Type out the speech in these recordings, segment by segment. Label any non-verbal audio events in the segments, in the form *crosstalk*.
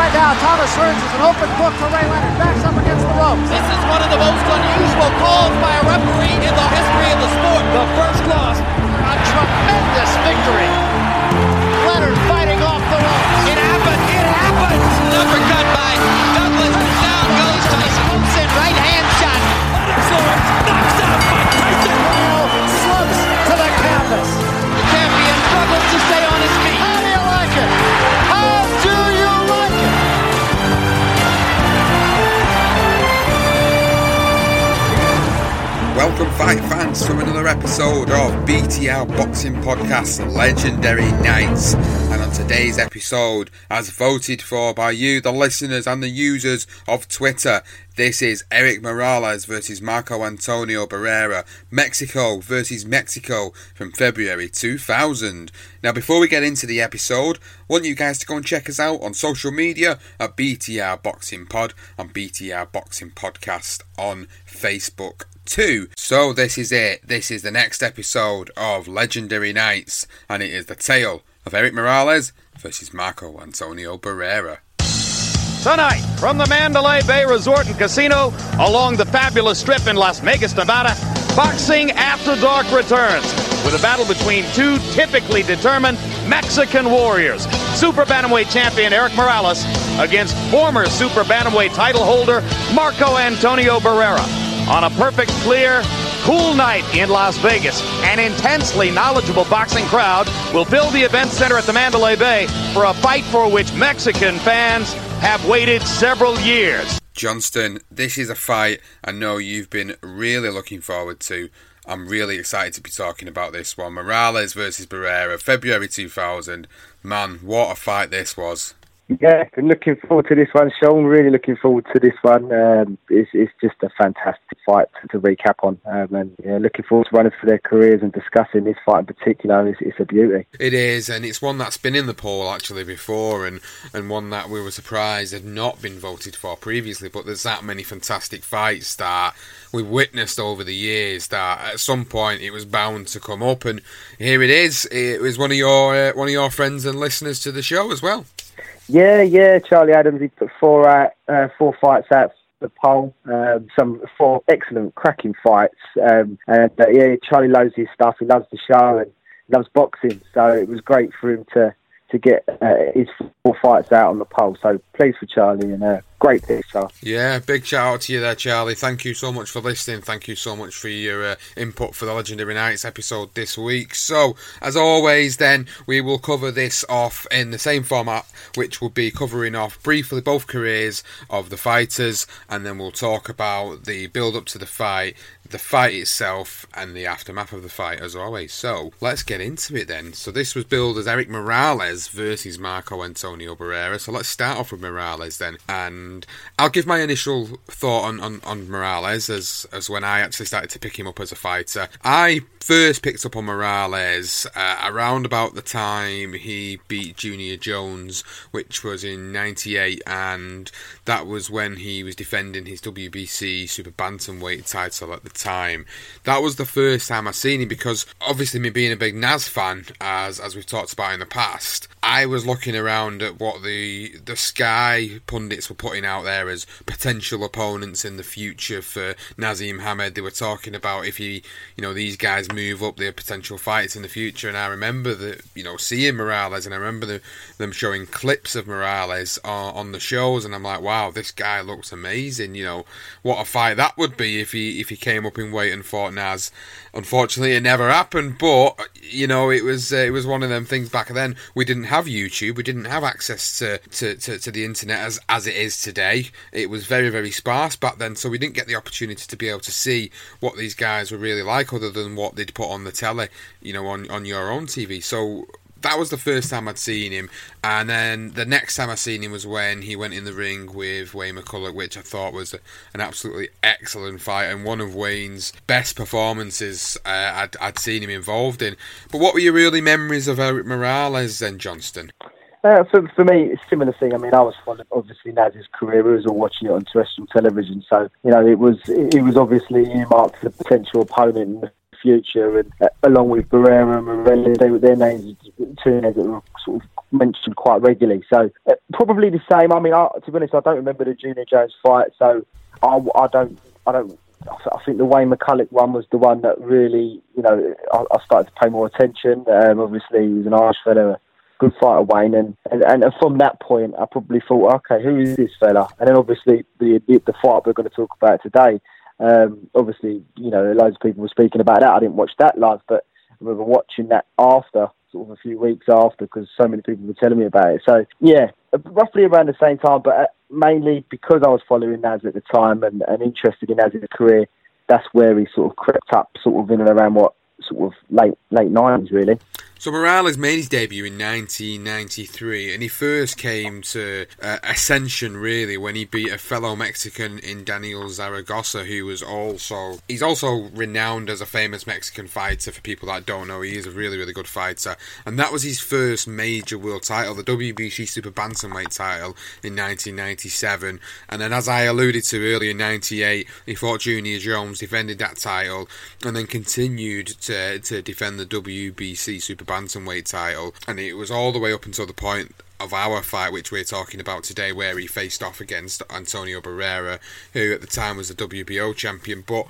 Right now, Thomas Hearns is an open book for Ray Leonard. Backs up against the ropes. This is one of the most unusual calls by a referee in the history of the sport. The first loss. A tremendous victory. Leonard fighting off the ropes. It happened. It happened. Uppercut by Douglas. Down goes Tyson. Right hand shot. Welcome, fight fans, to another episode of BTR Boxing Podcast's Legendary Nights. And on today's episode, as voted for by you, the listeners and the users of Twitter, this is Erik Morales versus Marco Antonio Barrera, Mexico versus Mexico from February 2000. Now, before we get into the episode, I want you guys to go and check us out on social media at BTR Boxing Pod and BTR Boxing Podcast on Facebook too. So this is it. This is the next episode of Legendary Nights, and it is the tale of Erik Morales versus Marco Antonio Barrera. Tonight, from the Mandalay Bay Resort and Casino along the fabulous strip in Las Vegas, Nevada, Boxing After Dark returns with a battle between two typically determined Mexican warriors. Super Bantamweight champion Erik Morales against former Super Bantamweight title holder Marco Antonio Barrera. On a perfect, clear, cool night in Las Vegas, an intensely knowledgeable boxing crowd will fill the event center at the Mandalay Bay for a fight for which Mexican fans have waited several years. Johnston, this is a fight I know you've been really looking forward to. I'm really excited to be talking about this one. Morales versus Barrera, February 2000. Man, what a fight this was. Yeah, been looking forward to this one, Sean. Really looking forward to this one. Um, it's, it's just a fantastic fight to, to recap on, um, and yeah, looking forward to running for their careers and discussing this fight in particular. It's, it's a beauty. It is, and it's one that's been in the poll actually before, and, and one that we were surprised had not been voted for previously. But there's that many fantastic fights that we've witnessed over the years that at some point it was bound to come up, and here it is. It was one of your uh, one of your friends and listeners to the show as well. Yeah, yeah. Charlie Adams, he put four out, uh, four fights out the poll. Um, some four excellent, cracking fights. Um, and uh, yeah, Charlie loves his stuff. He loves the show and loves boxing. So it was great for him to to get uh, his four fights out on the poll. So pleased for Charlie and uh, great picture. Yeah, big shout out to you there, Charlie. Thank you so much for listening. Thank you so much for your uh, input for the Legendary Nights episode this week. So, as always, then we will cover this off in the same format, which will be covering off briefly both careers of the fighters, and then we'll talk about the build up to the fight, the fight itself, and the aftermath of the fight, as always. So, let's get into it then. So, this was billed as Erik Morales versus Marco Antonio Barrera. So, let's start off with Morales then, and I'll give my initial thought on, on, on Morales as as when I actually started to pick him up as a fighter. I first picked up on Morales uh, around about the time he beat Junior Jones, which was in '98, and that was when he was defending his WBC Super Bantamweight title at the time. That was the first time I seen him because obviously me being a big Naz fan, as as we've talked about in the past, I was looking around at what the the Sky pundits were putting out there as potential opponents in the future for Naseem Hamed. They were talking about if he, you know, these guys move up, their potential fights in the future. And I remember the, you know, seeing Morales, and I remember the, them showing clips of Morales on, on the shows, and I'm like, wow, this guy looks amazing. You know, what a fight that would be if he if he came up in weight and fought Naz. Unfortunately, it never happened. But you know, it was uh, it was one of them things back then. We didn't have YouTube. We didn't have access to, to, to, to, the internet as as it is today. It was very very sparse back then, so we didn't get the opportunity to be able to see what these guys were really like, other than what they'd put on the telly, you know, on on your own TV. So that was the first time I'd seen him, and then the next time I seen him was when he went in the ring with Wayne McCullough, which I thought was an absolutely excellent fight and one of Wayne's best performances uh, I'd, I'd seen him involved in. But what were your early memories of Erik Morales then, Johnston? Uh, for, for me, it's a similar thing. I mean, I was fond of obviously Naz's career. We was all watching it on terrestrial television, so you know it was it was obviously earmarked for the potential opponent future, and uh, along with Barrera and Morelli, they were their names, two names that were sort of mentioned quite regularly. So uh, probably the same. I mean, I, to be honest, I don't remember the Junior Jones fight, so I, I don't, I don't. I think the Wayne McCullough one was the one that really, you know, I, I started to pay more attention. Um, obviously, he was an Irish fella, good fighter, Wayne, and, and, and from that point, I probably thought, okay, who is this fella? And then obviously the the fight we're going to talk about today um, obviously, you know, loads of people were speaking about that. I didn't watch that live, but I remember watching that after, sort of a few weeks after, because so many people were telling me about it. So, yeah, roughly around the same time, but uh, mainly because I was following Naz at the time and, and interested in Naz's career, that's where he sort of crept up, sort of in and around what sort of late late nineties, really. So Morales made his debut in 1993, and he first came to uh, ascension really when he beat a fellow Mexican in Daniel Zaragoza, who was also he's also renowned as a famous Mexican fighter. For people that don't know, he is a really really good fighter, and that was his first major world title, the WBC Super Bantamweight title in 1997. And then, as I alluded to earlier, in '98, he fought Junior Jones, defended that title, and then continued to to defend the WBC Super bantamweight title, and it was all the way up until the point of our fight, which we're talking about today, where he faced off against Antonio Barrera, who at the time was the WBO champion. But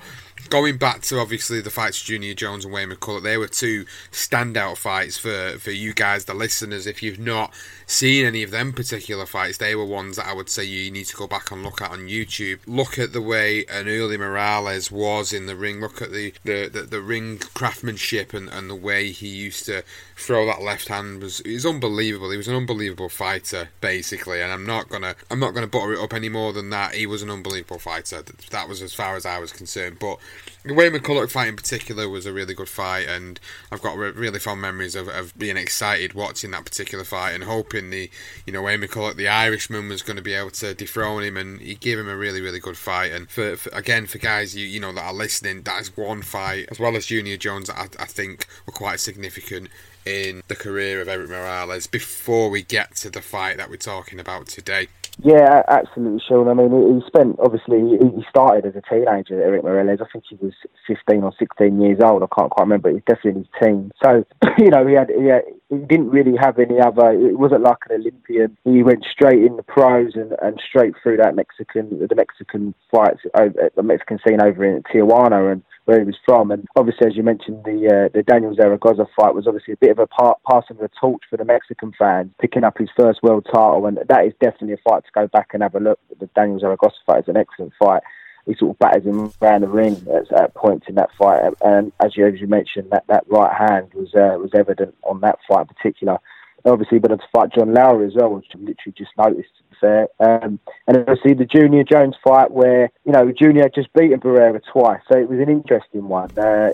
going back to obviously the fights Junior Jones and Wayne McCullough, they were two standout fights for, for you guys, the listeners. If you've not seen any of them particular fights, they were ones that I would say you need to go back and look at on YouTube. Look at the way an early Morales was in the ring. Look at the, the, the, the ring craftsmanship and, and the way he used to throw that left hand was is unbelievable. He was an unbelievable fighter, basically, and I'm not gonna I'm not gonna butter it up any more than that. He was an unbelievable fighter. That was as far as I was concerned. But Wayne McCullough fight in particular was a really good fight, and I've got really fond memories of, of being excited watching that particular fight and hoping the you know Wayne McCullough, the Irishman, was going to be able to dethrone him, and he gave him a really really good fight. And for, for again for guys you you know that are listening, that is one fight as well as Junior Jones I, I think were quite significant in the career of Erik Morales before we get to the fight that we're talking about today. Yeah, absolutely, Sean. I mean, he spent obviously he started as a teenager, Erik Morales. I think he was fifteen or sixteen years old. I can't quite remember. He's definitely in his teens. So *clears throat* you know, he had, he had he didn't really have any other. It wasn't like an Olympian. He went straight in the pros and, and straight through that Mexican the Mexican fights, over, the Mexican scene over in Tijuana and where he was from. And obviously, as you mentioned, the uh, the Daniel Zaragoza fight was obviously a bit of a part, passing of the torch for the Mexican fans, picking up his first world title. And that is definitely a fight to go back and have a look. The Daniel Zaragoza fight is an excellent fight. He sort of batters him around the ring at, at points in that fight. And as you, as you mentioned, that, that right hand was uh, was evident on that fight in particular obviously but to fight John Lowry as well, which I literally just noticed fair. Um, and obviously the Junior Jones fight where, you know, Junior just beaten Barrera twice. So it was an interesting one. Uh,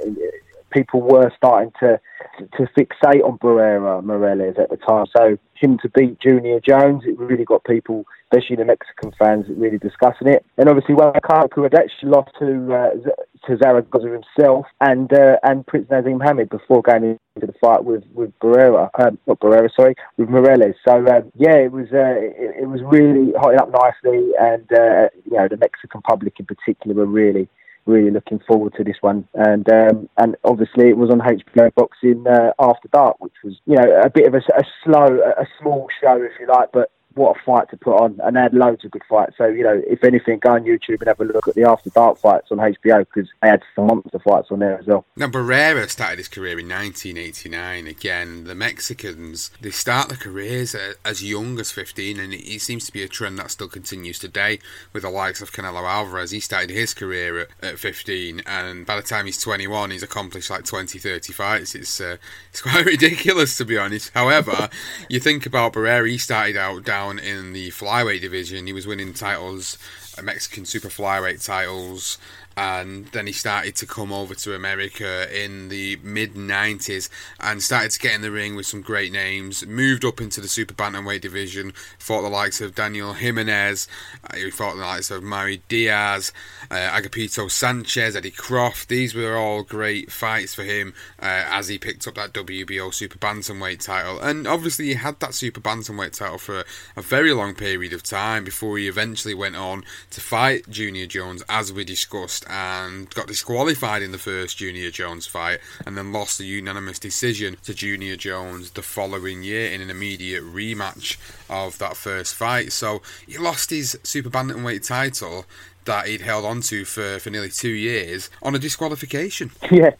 people were starting to to fixate on Barrera Morales at the time. So him to beat Junior Jones, it really got people, especially the Mexican fans, really discussing it. And obviously, McCullough had actually lost to uh, to Zaragoza himself and uh, and Prince Naseem Hamed before going into the fight with with Barrera, um, not Barrera, sorry, with Morales. So um, yeah, it was uh, it, it, was really hotting up nicely, and uh, you know the Mexican public in particular were really really looking forward to this one. And um, and obviously it was on HBO Boxing uh, After Dark, which was you know a bit of a, a slow, a small show if you like, but what a fight to put on, and they had loads of good fights. So you know, if anything, go on YouTube and have a look at the After Dark fights on HBO because they had some monster fights on there as well. Now Barrera started his career in 1989. Again, the Mexicans they start their careers as young as 15, and it seems to be a trend that still continues today with the likes of Canelo Alvarez. He started his career at, at 15, and by the time he's 21, he's accomplished like 20, 30 fights. It's uh, it's *laughs* quite ridiculous to be honest. However, you think about Barrera, he started out down in the flyweight division. He was winning titles, uh, Mexican super flyweight titles, and then he started to come over to America in the mid 90s and started to get in the ring with some great names. Moved up into the super bantamweight division, fought the likes of Daniel Jimenez, uh, he fought the likes of Mari Diaz, uh, Agapito Sanchez, Eddie Croft. These were all great fights for him uh, as he picked up that WBO super bantamweight title. And obviously, he had that super bantamweight title for a very long period of time before he eventually went on to fight Junior Jones, as we discussed and got disqualified in the first Junior Jones fight and then lost the unanimous decision to Junior Jones the following year in an immediate rematch of that first fight. So he lost his Super Bantamweight title that he'd held onto for, for nearly two years on a disqualification. *laughs* Yeah,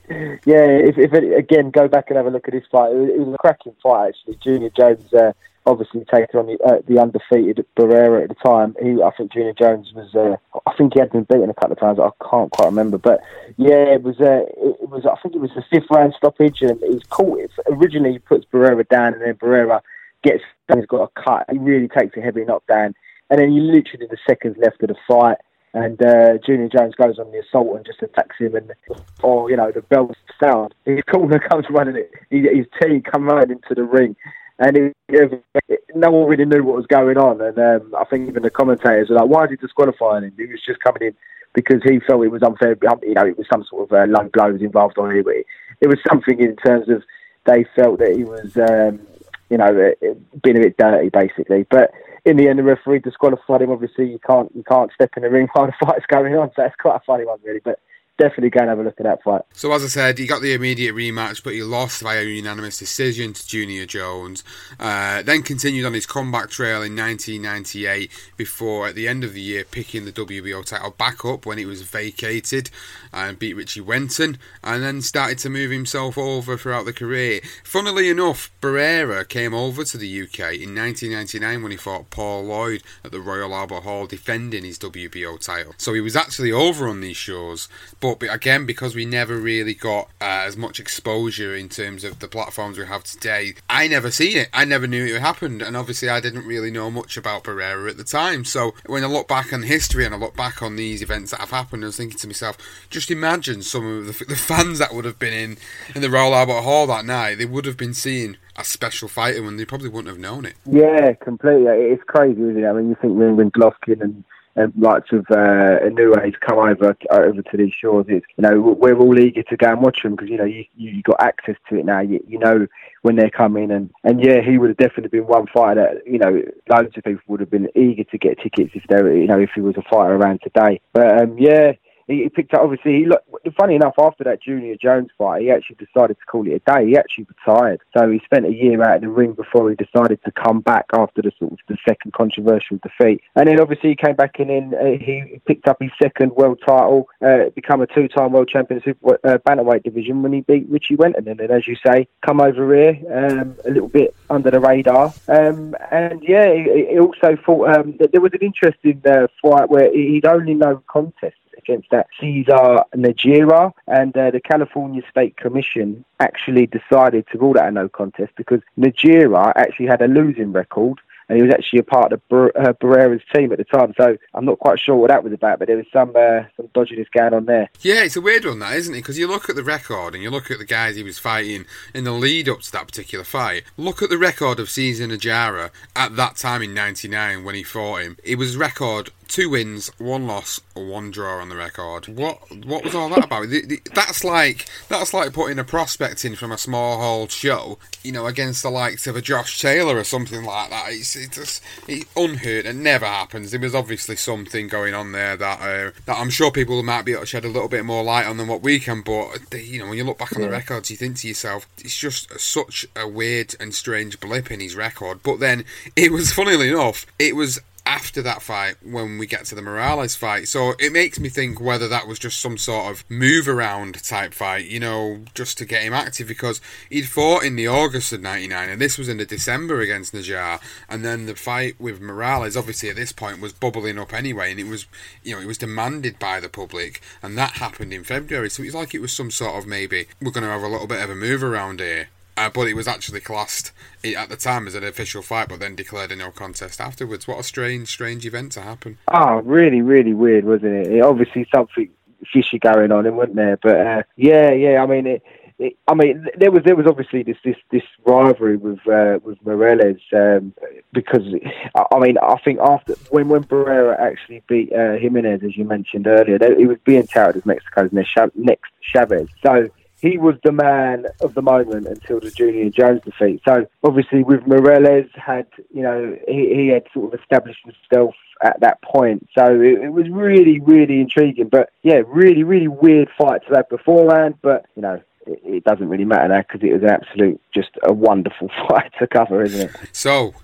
yeah. If, if it, again, go back and have a look at this fight. It was, it was a cracking fight actually. Junior Jones uh, obviously taking on the, uh, the undefeated Barrera at the time. He, I think Junior Jones was, uh, I think he had been beaten a couple of times. I can't quite remember, but yeah, it was, uh, it, it was. I think it was the fifth round stoppage, and it was caught. Originally, he puts Barrera down, and then Barrera gets, he's got a cut. He really takes a heavy knockdown, and then you literally the seconds left of the fight. And uh, Junior Jones goes on the assault and just attacks him, and or you know the bells sound. His corner *laughs* comes running it. His team come running into the ring, and it, it, no one really knew what was going on. And um, I think even the commentators were like, "Why is he disqualifying him? He was just coming in because he felt it was unfair. You know, it was some sort of uh, low blows involved on it. It was something in terms of they felt that he was, um, you know, being a bit dirty, basically. But in the end, the referee disqualified him. Obviously, you can't you can't step in the ring while the *laughs* fight's going on. So that's quite a funny one, really. But definitely go and have a look at that fight. So as I said, he got the immediate rematch, but he lost via unanimous decision to Junior Jones. Uh, then continued on his comeback trail in 1998 before, at the end of the year, picking the WBO title back up when it was vacated and beat Richie Wenton, and then started to move himself over throughout the career. Funnily enough, Barrera came over to the UK in 1999 when he fought Paul Lloyd at the Royal Albert Hall, defending his WBO title. So he was actually over on these shows, but but again, because we never really got uh, as much exposure in terms of the platforms we have today, I never seen it. I never knew it happened, and obviously I didn't really know much about Barrera at the time. So when I look back on history and I look back on these events that have happened, I was thinking to myself, just imagine some of the, the fans that would have been in in the Royal Albert Hall that night. They would have been seeing a special fighter when they probably wouldn't have known it. Yeah, completely. It's crazy, isn't it? I mean, you think when Golovkin and and lots of uh, new age come over over to these shores. It's you know we're all eager to go and watch them because you know you you got access to it now. You, you know when they're coming and and yeah, he would have definitely been one fighter that you know loads of people would have been eager to get tickets if they were you know if he was a fighter around today. But um, yeah, he, picked up. Obviously, he looked. Funny enough, after that Junior Jones fight, he actually decided to call it a day. He actually retired. So he spent a year out in the ring before he decided to come back after the sort of the second controversial defeat. And then obviously he came back and then uh, he picked up his second world title, uh, become a two-time world champion the uh, bantamweight division when he beat Richie Wenton. And then, as you say, come over here um, a little bit under the radar. Um, and yeah, he, he also thought um, that there was an interesting uh, fight where he'd only no contest against that Cesar Najera, and uh, the California State Commission actually decided to rule that a no contest because Najera actually had a losing record and he was actually a part of uh, Barrera's team at the time. So I'm not quite sure what that was about, but there was some uh, some dodginess going on there. Yeah, it's a weird one, that isn't it? Because you look at the record and you look at the guys he was fighting in the lead up to that particular fight. Look at the record of Cesar Najera at that time in '99 when he fought him. It was record two wins, one loss, one draw on the record. What what was all that about? The, the, that's like that's like putting a prospect in from a small hold show, you know, against the likes of a Josh Taylor or something like that. It's it's just it's unheard. It never happens. There was obviously something going on there that uh, that I'm sure people might be able to shed a little bit more light on than what we can. But you know, when you look back on the records, you think to yourself, it's just such a weird and strange blip in his record. But then it was, funnily enough, it was after that fight when we get to the Morales fight. So it makes me think whether that was just some sort of move around type fight, you know, just to get him active because he'd fought in the August of 99 and this was in the December against Najar and then the fight with Morales obviously at this point was bubbling up anyway and it was you know, it was demanded by the public and that happened in February. So it's like it was some sort of maybe we're going to have a little bit of a move around here uh, but it was actually classed at the time as an official fight, but then declared a no contest afterwards. What a strange, strange event to happen. Oh, really, really weird, wasn't it? it obviously something fishy going on, wasn't there? But uh, yeah, yeah. I mean, it, I mean, there was there was obviously this this this rivalry with uh, with Morales um, because I mean I think after when when Barrera actually beat uh, Jimenez as you mentioned earlier, he was being touted as Mexico's next Chavez. So he was the man of the moment until the Junior Jones defeat. So obviously with Morales had, you know, he, he had sort of established himself at that point. So it, it, was really, really intriguing. But yeah, really, really weird fight to have beforehand. But, you know, it, it doesn't really matter now because it was an absolute, just a wonderful *laughs* fight to cover, isn't it? So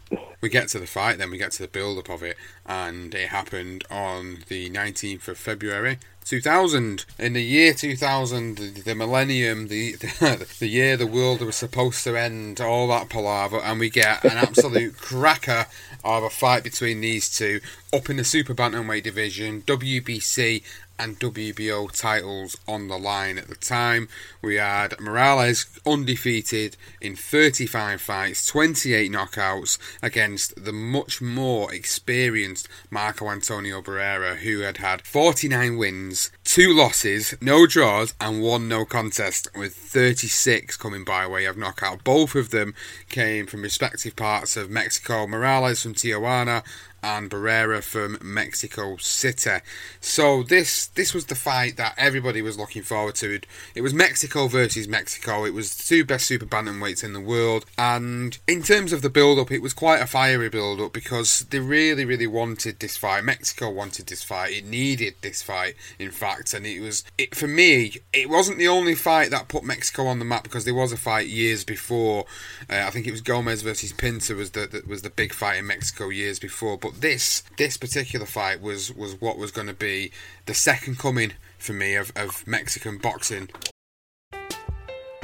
we get to the fight, then we get to the build up of it. And it happened on the 19th of February 2000. In the year 2000, the, the millennium, the, the, *laughs* the year the world was supposed to end, all that palaver, and we get an absolute *laughs* cracker of a fight between these two up in the super bantamweight division, WBC and WBO titles on the line at the time. We had Morales undefeated in 35 fights, 28 knockouts against the much more experienced Marco Antonio Barrera, who had had 49 wins, two losses, no draws, and one no contest, with 36 coming by way of knockout. Both of them came from respective parts of Mexico. Morales from Tijuana and Barrera from Mexico City. So this this was the fight that everybody was looking forward to. It was Mexico versus Mexico. It was the two best super bantamweights in the world, and in terms of the build-up, it was quite a fiery build-up because they really, really wanted this fight. Mexico wanted this fight. It needed this fight, in fact, and it was it for me. It wasn't the only fight that put Mexico on the map because there was a fight years before. Uh, I think it was Gomez versus Pintor was the, the was the big fight in Mexico years before, but this this particular fight was was what was going to be the second coming for me of, of Mexican boxing.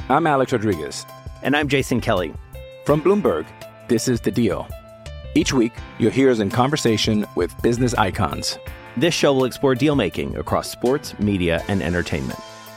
I'm Alex Rodriguez. And I'm Jason Kelly. From Bloomberg, this is The Deal. Each week, you'll hear us in conversation with business icons. This show will explore deal making across sports, media, and entertainment.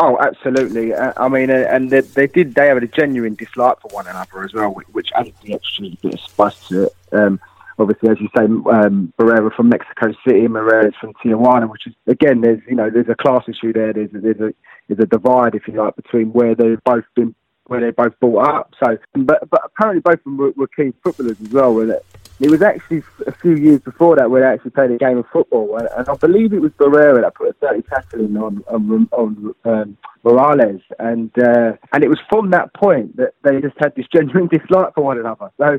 Oh, absolutely. Uh, I mean, uh, and they, they, did. They had a genuine dislike for one another as well, which, added the extra bit of spice to it. Um, obviously, as you say, um, Barrera from Mexico City, Morales from Tijuana, which is again, there's you know, there's a class issue there. There's there's a there's a divide, if you like, between where they've both been where they both brought up. So, but but apparently both of them were, were keen footballers as well. And it was actually a few years before that where they actually played a game of football, and, and I believe it was Barrera that put a 30 tackle in on on, on um, Morales, and uh, and it was from that point that they just had this genuine *laughs* dislike for one another. So,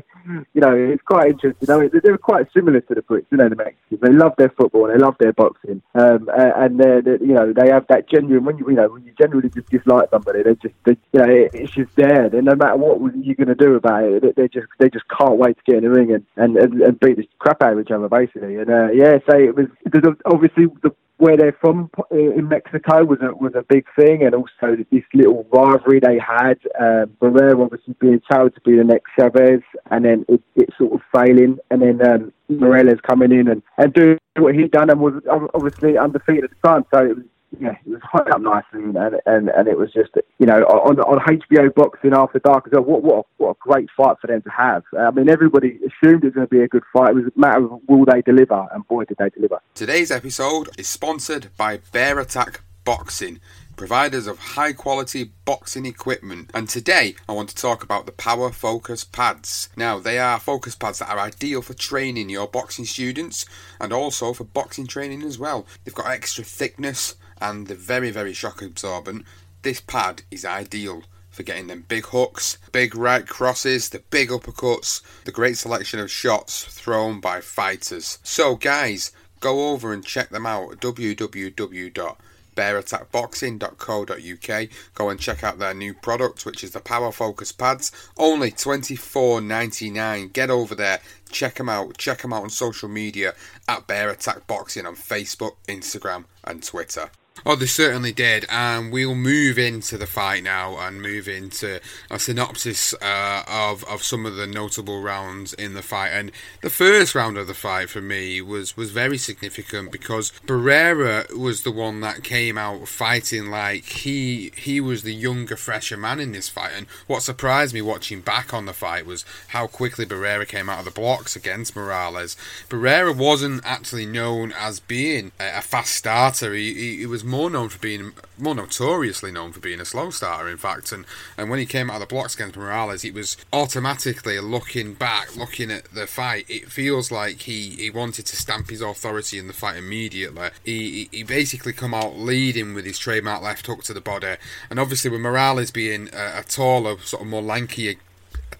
you know, it's quite interesting. I mean, they were quite similar to the Brits, you know, the Mexicans. They love their football, they love their boxing, um, and they're, they're, you know they have that genuine when you you know when you genuinely just dislike somebody, they just they, you know it, it's just there. Then no matter what you're going to do about it, they, they just they just can't wait to get in the ring and and, and, and beat the crap out of each other basically. And uh, yeah, so it was because obviously the where they're from uh, in Mexico was a, was a big thing, and also this little rivalry they had. Um, Barrera obviously being told to be the next Chavez, and then it, it sort of failing, and then um, Morales coming in and, and doing what he'd done and was obviously undefeated at the time. So it was yeah, it was hot up nice and, and, and, and it was just, you know, on on HBO Boxing After Dark as well, what, what, a, what a great fight for them to have. I mean, everybody assumed it was going to be a good fight. It was a matter of will they deliver, and boy, did they deliver. Today's episode is sponsored by Bear Attack Boxing providers of high quality boxing equipment. And today I want to talk about the Power Focus pads. Now, they are focus pads that are ideal for training your boxing students and also for boxing training as well. They've got extra thickness and they're very, very shock absorbent. This pad is ideal for getting them big hooks, big right crosses, the big uppercuts, the great selection of shots thrown by fighters. So, guys, go over and check them out at www.bearattackboxing.co.uk. Go and check out their new product, which is the Power Focus pads. Only $24.99. Get over there, check them out. Check them out on social media at Bear Attack Boxing on Facebook, Instagram, and Twitter. Oh, they certainly did, and we'll move into the fight now and move into a synopsis uh, of of some of the notable rounds in the fight. And the first round of the fight for me was was very significant because Barrera was the one that came out fighting like he he was the younger, fresher man in this fight. And what surprised me watching back on the fight was how quickly Barrera came out of the blocks against Morales. Barrera wasn't actually known as being a, a fast starter. He, he, he was more known for being more notoriously known for being a slow starter, in fact. And, and when he came out of the blocks against Morales, it was automatically looking back, looking at the fight. It feels like he, he wanted to stamp his authority in the fight immediately. He, he basically come out leading with his trademark left hook to the body, and obviously with Morales being a, a taller, sort of more lanky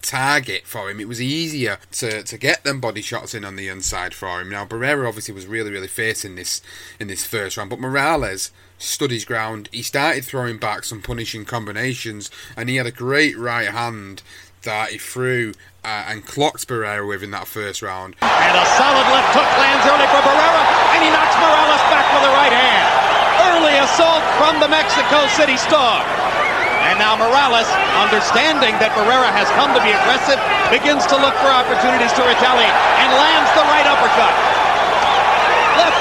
target for him. It was easier to, to get them body shots in on the inside for him. Now Barrera obviously was really really facing this in this first round, but Morales stood his ground. He started throwing back some punishing combinations, and he had a great right hand that he threw uh, and clocked Barrera with in that first round. And a solid left hook lands early for Barrera, and he knocks Morales back with the right hand. Early assault from the Mexico City star. And now Morales, understanding that Barrera has come to be aggressive, begins to look for opportunities to retaliate and lands the right uppercut.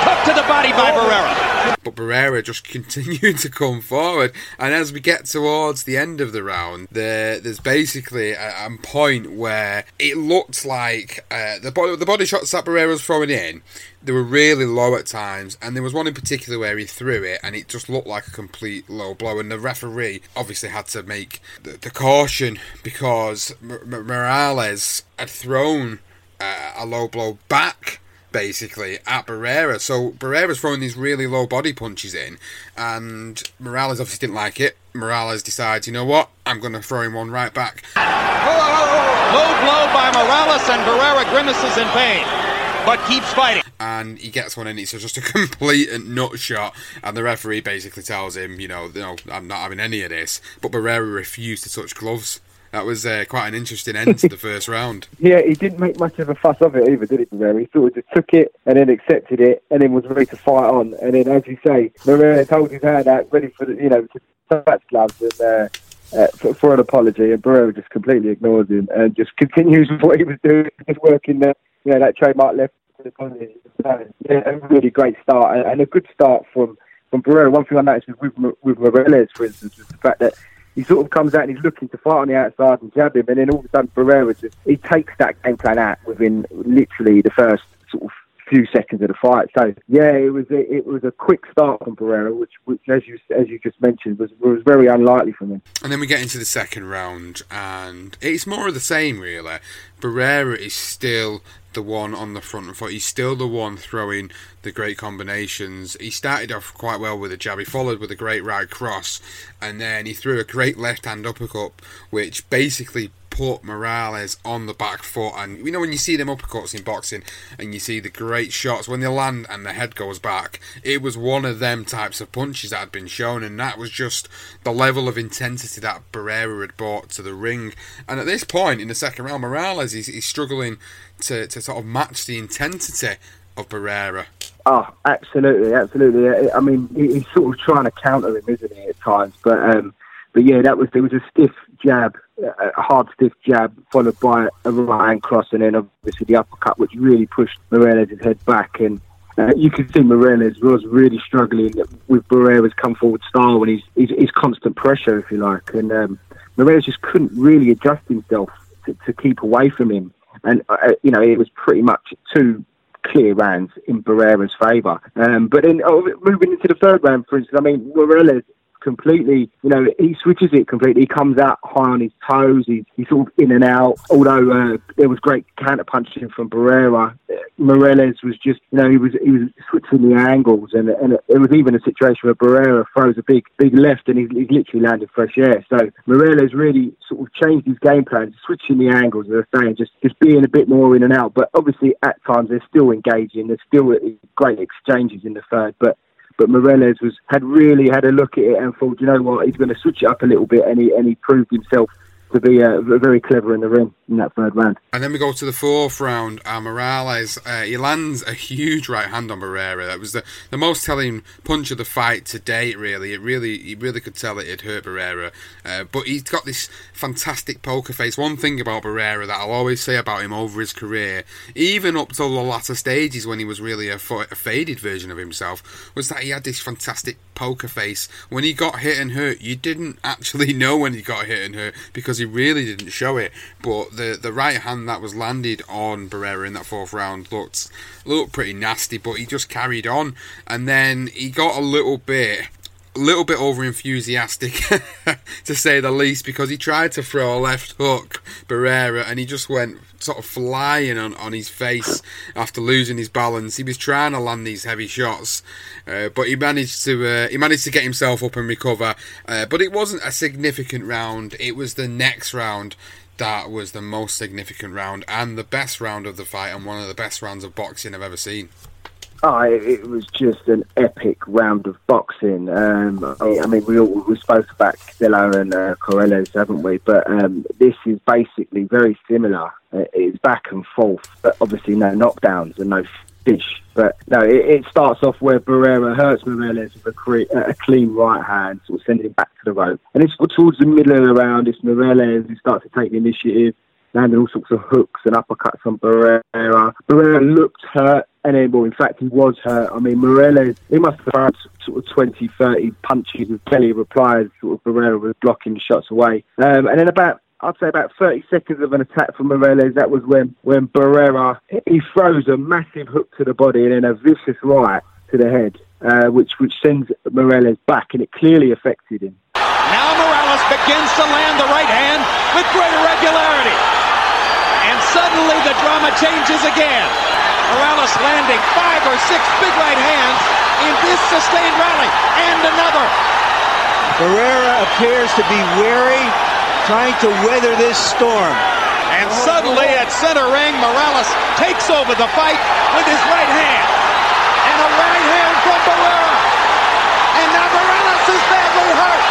Hook to the body by Barrera. But Barrera just *laughs* continued to come forward, and as we get towards the end of the round, there there's basically a, a point where it looked like uh, the body, the body shots that Barrera was throwing in, they were really low at times, and there was one in particular where he threw it, and it just looked like a complete low blow. And the referee obviously had to make the, the caution because M- Morales had thrown uh, a low blow back basically at Barrera. So Barrera's throwing these really low body punches in, and Morales obviously didn't like it. Morales decides, you know what, I'm going to throw him one right back. Low blow by Morales, and Barrera grimaces in pain, but keeps fighting. And he gets one in, it's just a *laughs* complete nut shot, and the referee basically tells him, you know, no, I'm not having any of this. But Barrera refused to touch gloves. That was uh, quite an interesting end to the *laughs* first round. Yeah, he didn't make much of a fuss of it either, did he, Barrera? He sort of just took it and then accepted it and then was ready to fight on. And then, as you say, Barrera told his hand out, ready for, the, you know, to touch gloves and... Uh, uh, for, for, an apology, and Barrera just completely ignores him and just continues with *laughs* what he was doing, just working the, you know, that trademark left. Yeah, a really great start and, and a good start from from Barrera. One thing I noticed with with Morales, for instance, was the fact that he sort of comes out and he's looking to fight on the outside and jab him, and then all of a sudden Barrera just he takes that game plan out within literally the first sort of few seconds of the fight. So yeah, it was a, it was a quick start from Barrera, which, which as you as you just mentioned was was very unlikely for him. And then we get into the second round, and it's more of the same really. Barrera is still the one on the front foot. He's still the one throwing the great combinations. He started off quite well with a jab. He followed with a great right cross, and then he threw a great left hand uppercut, which basically put Morales on the back foot. And you know when you see them uppercuts in boxing, and you see the great shots when they land and the head goes back, it was one of them types of punches that had been shown, and that was just the level of intensity that Barrera had brought to the ring. And at this point in the second round, Morales is struggling to, to sort of match the intensity of Barrera. Oh, absolutely, absolutely. I mean, he's sort of trying to counter him, isn't he, at times? But um, but yeah, that was there was a stiff jab, a hard stiff jab, followed by a right hand cross, and then obviously the uppercut, which really pushed Morales' head back. And uh, you could see Morales was really struggling with Barrera's come forward style and his, his, his constant pressure, if you like. And um, Morales just couldn't really adjust himself to, to keep away from him. And uh, you know, it was pretty much two clear rounds in Barrera's favour. Um, but then oh, moving into the third round, for instance, I mean, Morales completely, you know, he switches it completely. He comes out high on his toes. He's, he's sort of in and out. Although uh, there was great counter punching from Barrera, Morales was just, you know, he was he was switching the angles, and and it was even a situation where Barrera throws a big big left, and he's, he's literally landed fresh air. So Morales really sort of changed his game plan, switching the angles, as I say, just just being a bit more in and out. But obviously, at times they're still engaging. There's still great exchanges in the third, but but Morales was had really had a look at it and thought, you know what, he's going to switch it up a little bit, and he and he proved himself to be uh, very clever in the ring in that third round. And then we go to the fourth round. Uh, Morales uh, he lands a huge right hand on Barrera. That was the, the most telling punch of the fight to date. Really, it really he really could tell it had hurt Barrera. Uh, but he's got this fantastic poker face. One thing about Barrera that I'll always say about him over his career, even up to the latter stages when he was really a, a faded version of himself, was that he had this fantastic poker face. When he got hit and hurt, you didn't actually *laughs* know when he got hit and hurt because he really didn't show it. But the the right hand that was landed on Barrera in that fourth round looked looked pretty nasty, but he just carried on, and then he got a little bit a little bit over enthusiastic *laughs* to say the least because he tried to throw a left hook Barrera and he just went sort of flying on, on his face after losing his balance. He was trying to land these heavy shots, uh, but he managed to uh, he managed to get himself up and recover. Uh, but it wasn't a significant round. It was the next round that was the most significant round and the best round of the fight and one of the best rounds of boxing I've ever seen. Oh, it, was just an epic round of boxing. Um, I mean, we all, we spoke about Canelo and uh, haven't we? But um, this is basically very similar. It's back and forth, but obviously no knockdowns and no fish. But no, it, it starts off where Barrera hurts Morales with a, cre- a clean right hand, sort of sending him back to the rope. And it's towards the middle of the round, it's Morales who starts to take the initiative landing all sorts of hooks and uppercuts on Barrera. Barrera looked hurt, and in fact, he was hurt. I mean, Morales, he must have had sort of 20, 30 punches with of replies. Sort of Barrera was blocking the shots away. Um, and then about I'd say about 30 seconds of an attack from Morales. That was when, when Barrera, he throws a massive hook to the body and then a vicious right to the head, uh, which, which sends Morales back, and it clearly affected him. Now Morales begins to land the right hand with great regularity. Suddenly the drama changes again. Morales landing five or six big right hands in this sustained rally. And another. Barrera appears to be wary, trying to weather this storm. And suddenly at center ring, Morales takes over the fight with his right hand. And a right hand from Barrera. And now Morales is badly hurt.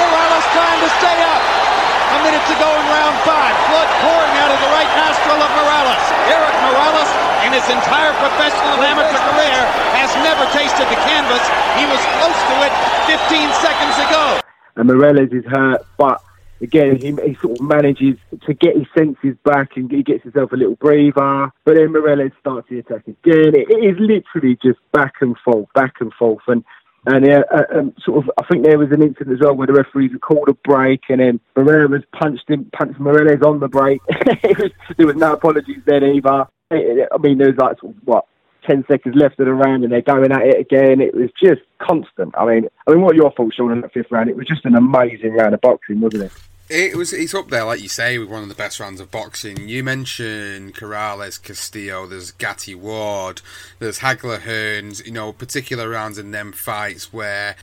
Morales trying to stay up. A minute to go in round five. Blood pouring out of the right nostril of Morales. Erik Morales, in his entire professional amateur career, has never tasted the canvas. He was close to it 15 seconds ago. And Morales is hurt, but again, he, he, sort of manages to get his senses back and he gets himself a little breather. But then Morales starts the attack again. It, it is literally just back and forth, back and forth. And and yeah, uh, um, sort of, I think there was an incident as well where the referees called a break, and then Barrera's punched him, punched Morales on the break. *laughs* there was no apologies then either. I mean, there was like sort of, what ten seconds left of the round, and they're going at it again. It was just constant. I mean, I mean, what are your thoughts, Sean, on that fifth round? It was just an amazing round of boxing, wasn't it? It was. It's up there, like you say, with one of the best rounds of boxing. You mentioned Corrales, Castillo. There's Gatti Ward. There's Hagler Hearns. You know, particular rounds in them fights where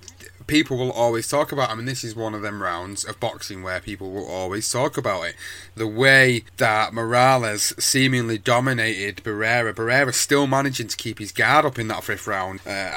people will always talk about. I mean, this is one of them rounds of boxing where people will always talk about it. The way that Morales seemingly dominated Barrera, Barrera still managing to keep his guard up in that fifth round. Uh,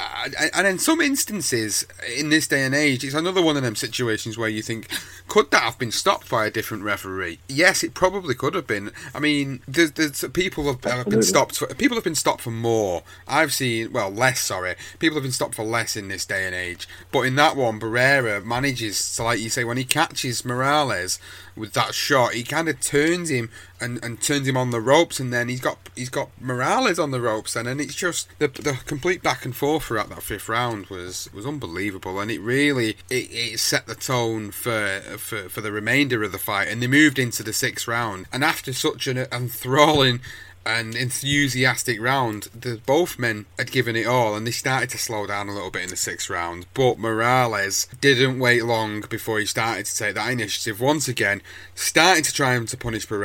and in some instances, in this day and age, it's another one of them situations where you think, could that have been stopped by a different referee? Yes, it probably could have been. I mean, there's, there's people have, have been stopped. For, people have been stopped for more. I've seen, well, less. Sorry, people have been stopped for less in this day and age. But in that one, Barrera manages to, like you say, when he catches Morales with that shot, he kind of turns him and, and turns him on the ropes, and then he's got he's got Morales on the ropes, then, and it's just the the complete back and forth throughout that fifth round was was unbelievable, and it really it, it set the tone for, for for the remainder of the fight, and they moved into the sixth round, and after such an enthralling and enthusiastic round, the both men had given it all, and they started to slow down a little bit in the sixth round. But Morales didn't wait long before he started to take that initiative once again, starting to try to punish with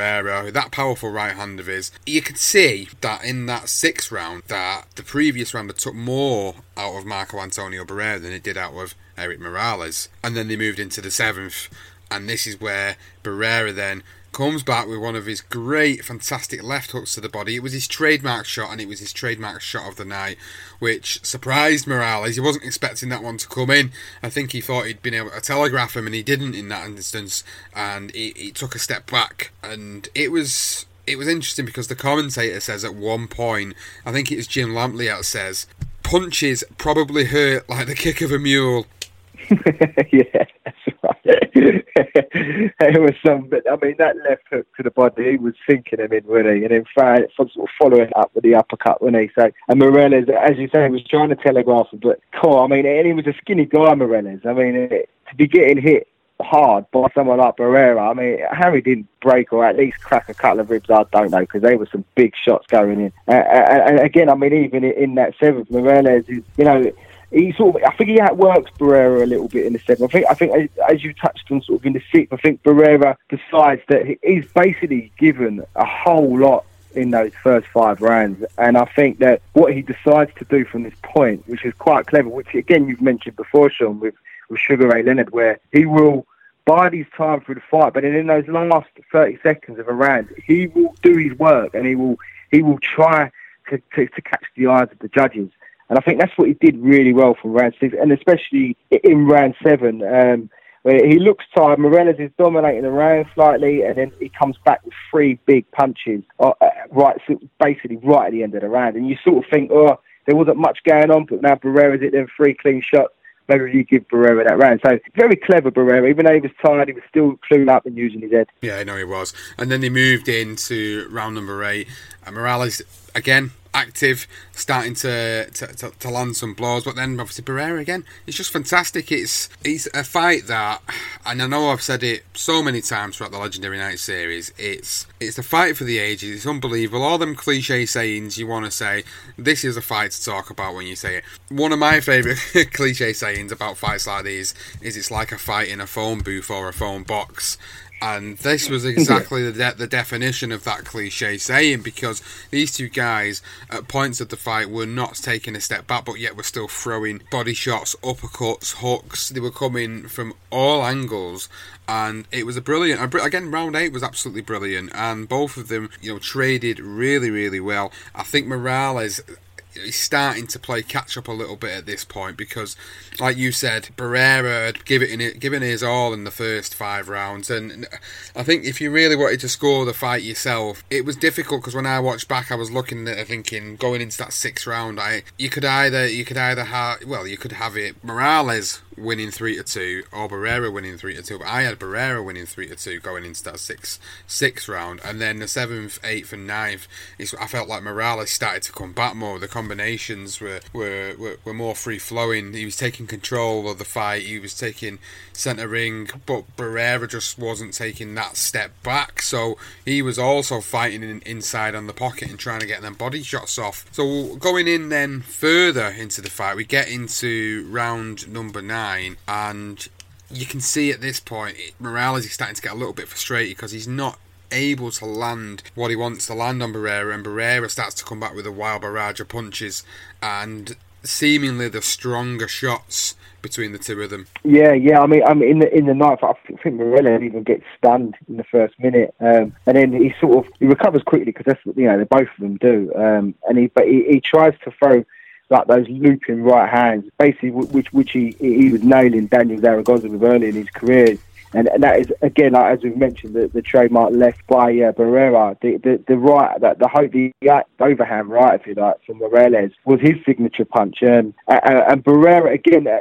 that powerful right hand of his. You could see that in that sixth round, that the previous round had took more out of Marco Antonio Barrera than it did out of Erik Morales, and then they moved into the seventh, and this is where Barrera then comes back with one of his great, fantastic left hooks to the body. It was his trademark shot, and it was his trademark shot of the night, which surprised Morales. He wasn't expecting that one to come in. I think he thought he'd been able to telegraph him, and he didn't in that instance. And he, he took a step back, and it was it was interesting because the commentator says at one point, I think it was Jim Lampley that says, punches probably hurt like the kick of a mule. *laughs* yeah, that's right. *laughs* it was some, but I mean, that left hook to the body, he was sinking him in, wasn't he? And in fact, sort of following up with the uppercut, wasn't he? So, and Morales, as you say, was trying to telegraph him, but cool, I mean, and he was a skinny guy, Morales. I mean, it, to be getting hit hard by someone like Barrera. I mean, Harry didn't break or at least crack a couple of ribs. I don't know because they were some big shots going in. And again, I mean, even in that seventh, Morales is, you know, he sort of, I think he outworks Barrera a little bit in the seventh. I think, I think as you touched on, sort of in the sixth, I think Barrera decides that he's basically given a whole lot in those first five rounds, and I think that what he decides to do from this point, which is quite clever, which again you've mentioned before, Sean, with with Sugar Ray Leonard, where he will buy his time through the fight, but in those last thirty seconds of a round, he will do his work and he will he will try to, to, to catch the eyes of the judges. And I think that's what he did really well from round six, and especially in round seven, um, where he looks tired. Morales is dominating the round slightly, and then he comes back with three big punches, uh, uh right, basically right at the end of the round. And you sort of think, oh, there wasn't much going on, but now Barrera's hit them three clean shots. Maybe you give Barrera that round. So very clever Barrera. Even though he was tired, he was still clued up and using his head. Yeah, I know he was. And then they moved into round number eight. And Morales again active, starting to, to, to, to, land some blows. But then obviously Barrera again, it's just fantastic. It's it's a fight that, and I know I've said it so many times throughout the Legendary Night series. It's it's a fight for the ages. It's unbelievable. All them cliche sayings you want to say. This is a fight to talk about when you say it. One of my favourite *laughs* cliche sayings about fights like these is it's like a fight in a phone booth or a phone box and this was *laughs* exactly the, de- the definition of that cliche saying because these two guys at points of the fight were not taking a step back but yet were still throwing body shots uppercuts hooks. They were coming from all angles. And it was a brilliant again round 8 was absolutely brilliant. And both of them you know traded really really well. I think morales he's starting to play catch up a little bit at this point because, like you said, Barrera had given it given his all in the first five rounds, and I think if you really wanted to score the fight yourself, it was difficult because when I watched back, I was looking at thinking going into that sixth round, I you could either you could either have well you could have it Morales winning three to two or Barrera winning three to two, but I had Barrera winning three to two going into that sixth sixth round, and then the seventh, eighth, and ninth, I felt like Morales started to come back more. The combinations were, were, were, were more free flowing. He was taking control of the fight. He was taking centre ring, but Barrera just wasn't taking that step back. So he was also fighting in, inside on the pocket and trying to get them body shots off. So going in then further into the fight, we get into round number nine, and you can see at this point Morales is starting to get a little bit frustrated because he's not able to land what he wants to land on Barrera, and Barrera starts to come back with a wild barrage of punches and seemingly the stronger shots between the two of them. Yeah, yeah. I mean, I mean, in the in the ninth, I think Morella even gets stunned in the first minute, um, and then he sort of he recovers quickly because that's what you know they both of them do. Um, and he but he, he tries to throw like those looping right hands, basically which which he he was nailing Daniel Zaragoza with early in his career and, and that is again, like, as we've mentioned, the, the trademark left by uh, Barrera, the, the the right, the, the the, the overhand right, if you like, from Morales was his signature punch. And, and Barrera again, uh,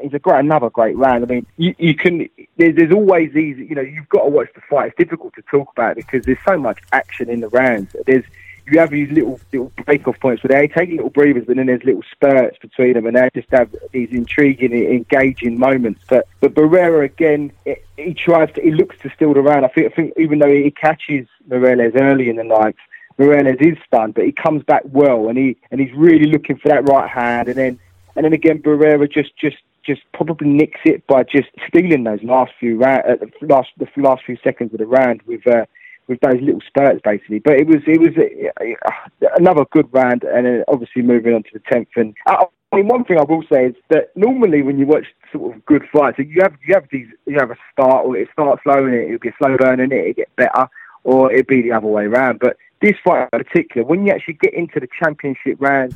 he's a great, another great round. I mean, you, you can. There's, there's always these, you know, you've got to watch the fight. It's difficult to talk about because there's so much action in the rounds. There's you have these little little break off points where they take little breathers, but then there's little spurts between them, and they just have these intriguing, engaging moments. But but Barrera again, it, he tries to, he looks to steal the round. I think I think even though he catches Morales early in the night, Morales is stunned, but he comes back well, and he and he's really looking for that right hand, and then and then again Barrera just just just probably nicks it by just stealing those last few round, uh, last the last few seconds of the round with. Uh, with those little spurts basically. But it was it was uh, another good round, and then obviously moving on to the tenth. And uh, I mean, one thing I will say is that normally when you watch sort of good fights, you have you have these you have a start, or it starts slow and it, it'll get slow burn and it, it get better, or it'll be the other way around. But this fight in particular, when you actually get into the championship round,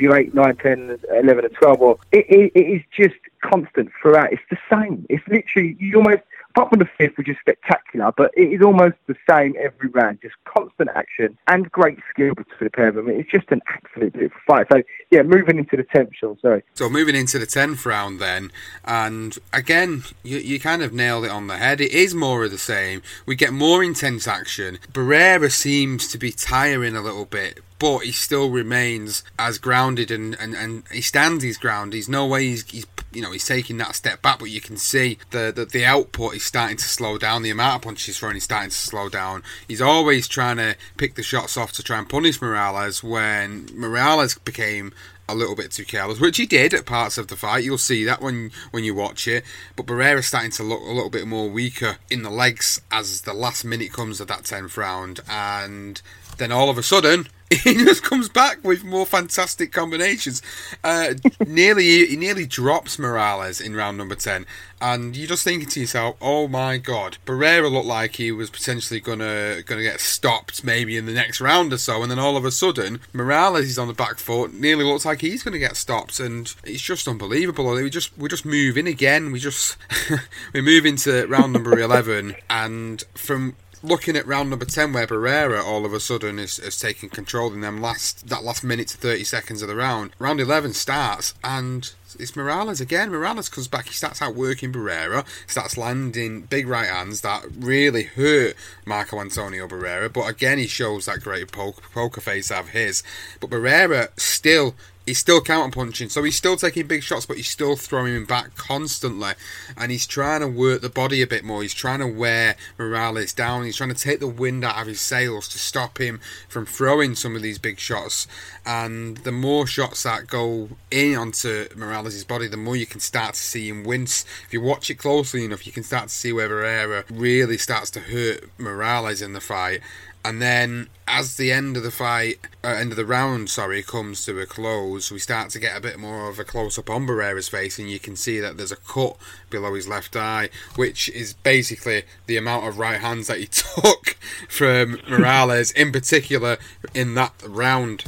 you 8, 9, 10, 11 and 12, or it, it, it is just constant throughout. It's the same. It's literally, you almost, apart from the fifth, which is spectacular, but it is almost the same every round. Just constant action and great skill between the pair of them. It's just an absolute beautiful fight. So yeah, moving into the tenth, Sean. Sorry. So moving into the tenth round then, and again, you, you kind of nailed it on the head. It is more of the same. We get more intense action. Barrera seems to be tiring a little bit but he still remains as grounded and, and, and he stands his ground. He's no way he's, he's you know he's taking that step back, but you can see the, the the output is starting to slow down. The amount of punches he's throwing is starting to slow down. He's always trying to pick the shots off to try and punish Morales when Morales became a little bit too careless, which he did at parts of the fight. You'll see that when when you watch it. But Barrera's starting to look a little bit more weaker in the legs as the last minute comes of that tenth round, and then all of a sudden *laughs* he just comes back with more fantastic combinations. Uh, *laughs* nearly, he nearly drops Morales in round number ten, and you're just thinking to yourself, "Oh my God!" Barrera looked like he was potentially gonna gonna get stopped maybe in the next round or so, and then all of a sudden Morales is on the back foot. Nearly looks like he's gonna get stopped, and it's just unbelievable. We just we just move in again. We just *laughs* we move into round number eleven, and from looking at round number 10 where Barrera all of a sudden is, is taking control in them last that last minute to 30 seconds of the round. Round 11 starts and it's Morales again. Morales comes back. He starts out working Barrera starts landing big right hands that really hurt Marco Antonio Barrera but again he shows that great poker face of his. But Barrera still he's still counter punching, so he's still taking big shots, but he's still throwing him back constantly, and he's trying to work the body a bit more. He's trying to wear Morales down. He's trying to take the wind out of his sails to stop him from throwing some of these big shots. And the more shots that go in onto Morales' body, the more you can start to see him wince. If you watch it closely enough, you can start to see where Barrera really starts to hurt Morales in the fight. And then, as the end of the fight, uh, end of the round, sorry, comes to a close, we start to get a bit more of a close up on Barrera's face, and you can see that there's a cut below his left eye, which is basically the amount of right hands that he *laughs* took from Morales, in particular, in that round.